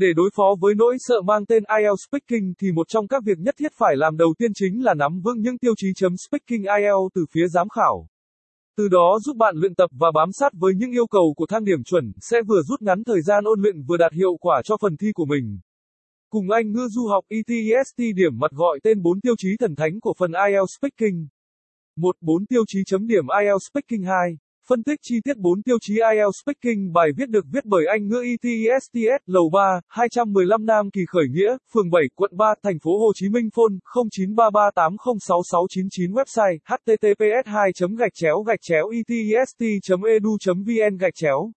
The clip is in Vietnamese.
Để đối phó với nỗi sợ mang tên IELTS Speaking thì một trong các việc nhất thiết phải làm đầu tiên chính là nắm vững những tiêu chí chấm Speaking IELTS từ phía giám khảo. Từ đó giúp bạn luyện tập và bám sát với những yêu cầu của thang điểm chuẩn, sẽ vừa rút ngắn thời gian ôn luyện vừa đạt hiệu quả cho phần thi của mình. Cùng Anh ngữ du học ETEST điểm mặt gọi tên 4 tiêu chí thần thánh của phần IELTS Speaking. 1. 4 tiêu chí chấm điểm IELTS Speaking 2. Phân tích chi tiết 4 tiêu chí IELTS Speaking bài viết được viết bởi Anh ngữ ETSTS Lầu 3, 215 Nam Kỳ Khởi Nghĩa, phường 7, quận 3, thành phố Hồ Chí Minh phone 0933806699 website https 2 gạch chéo gạch chéo etest edu vn gạch chéo.